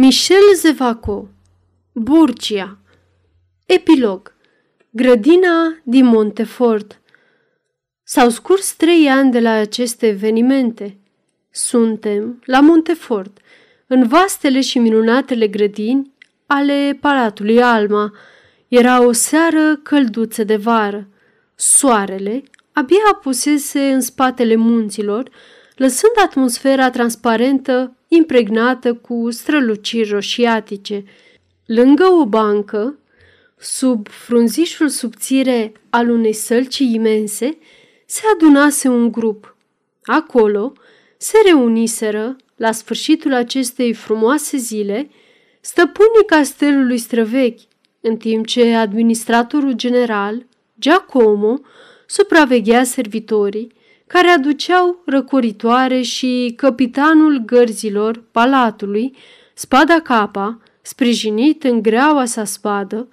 Michel Zevaco Burcia Epilog Grădina din Montefort S-au scurs trei ani de la aceste evenimente. Suntem la Montefort, în vastele și minunatele grădini ale Palatului Alma. Era o seară călduță de vară. Soarele abia apusese în spatele munților, lăsând atmosfera transparentă impregnată cu străluciri roșiatice. Lângă o bancă, sub frunzișul subțire al unei sălci imense, se adunase un grup. Acolo se reuniseră, la sfârșitul acestei frumoase zile, stăpânii castelului străvechi, în timp ce administratorul general, Giacomo, supraveghea servitorii care aduceau răcoritoare și capitanul gărzilor palatului, spada capa, sprijinit în greaua sa spadă,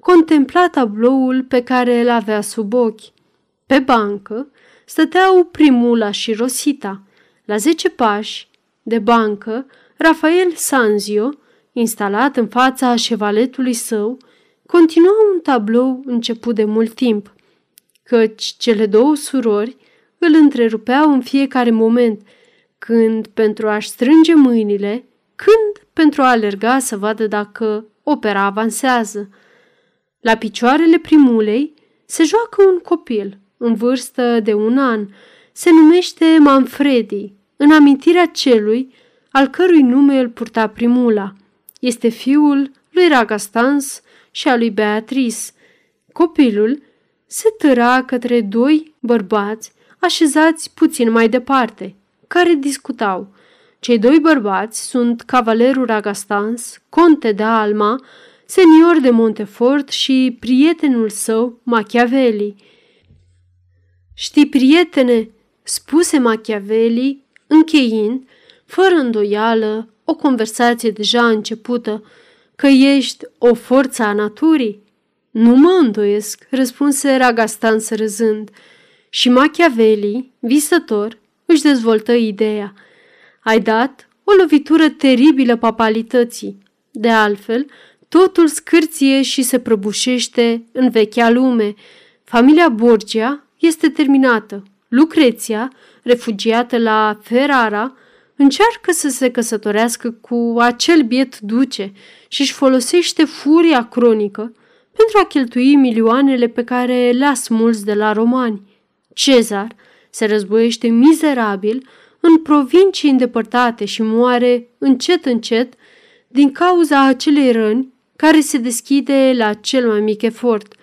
contempla tabloul pe care îl avea sub ochi. Pe bancă stăteau Primula și Rosita. La zece pași de bancă, Rafael Sanzio, instalat în fața șevaletului său, continua un tablou început de mult timp, căci cele două surori îl întrerupeau în fiecare moment, când pentru a-și strânge mâinile, când pentru a alerga să vadă dacă opera avansează. La picioarele primulei se joacă un copil, în vârstă de un an. Se numește Manfredi, în amintirea celui al cărui nume îl purta primula. Este fiul lui Ragastans și a lui Beatrice. Copilul se tăra către doi bărbați așezați puțin mai departe, care discutau. Cei doi bărbați sunt cavalerul Ragastans, conte de Alma, senior de Montefort și prietenul său, Machiavelli. Știi, prietene, spuse Machiavelli, încheind, fără îndoială, o conversație deja începută, că ești o forță a naturii? Nu mă îndoiesc, răspunse Ragastans râzând. Și Machiavelli, visător, își dezvoltă ideea. Ai dat o lovitură teribilă papalității. De altfel, totul scârție și se prăbușește în vechea lume. Familia Borgia este terminată. Lucreția, refugiată la Ferrara, încearcă să se căsătorească cu acel biet duce și își folosește furia cronică pentru a cheltui milioanele pe care le-a smuls de la romani. Cezar se războiește mizerabil în provincii îndepărtate și moare încet încet din cauza acelei răni care se deschide la cel mai mic efort.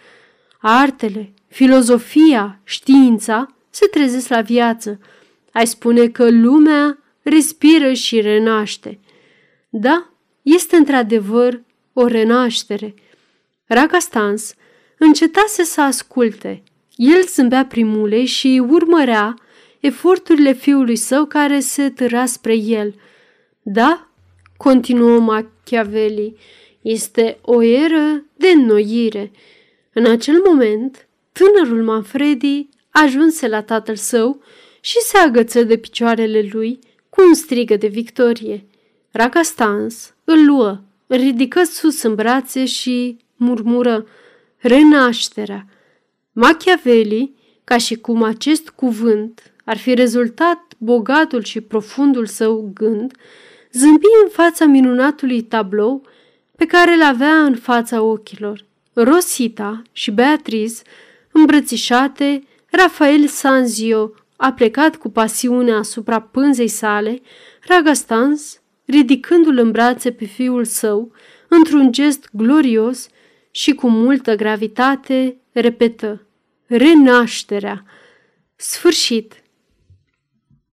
Artele, filozofia, știința se trezesc la viață. Ai spune că lumea respiră și renaște. Da, este într-adevăr o renaștere. Ragastans încetase să asculte el zâmbea primulei și urmărea eforturile fiului său care se târa spre el. Da, continuă Machiavelli, este o eră de înnoire. În acel moment, tânărul Manfredi ajunse la tatăl său și se agăță de picioarele lui cu un strigă de victorie. Ragastans îl luă, ridică sus în brațe și murmură, renașterea, Machiavelli, ca și cum acest cuvânt ar fi rezultat bogatul și profundul său gând, zâmbi în fața minunatului tablou pe care îl avea în fața ochilor. Rosita și Beatrice, îmbrățișate, Rafael Sanzio a plecat cu pasiune asupra pânzei sale, Ragastans, ridicându-l în brațe pe fiul său, într-un gest glorios și cu multă gravitate, repetă renașterea. Sfârșit!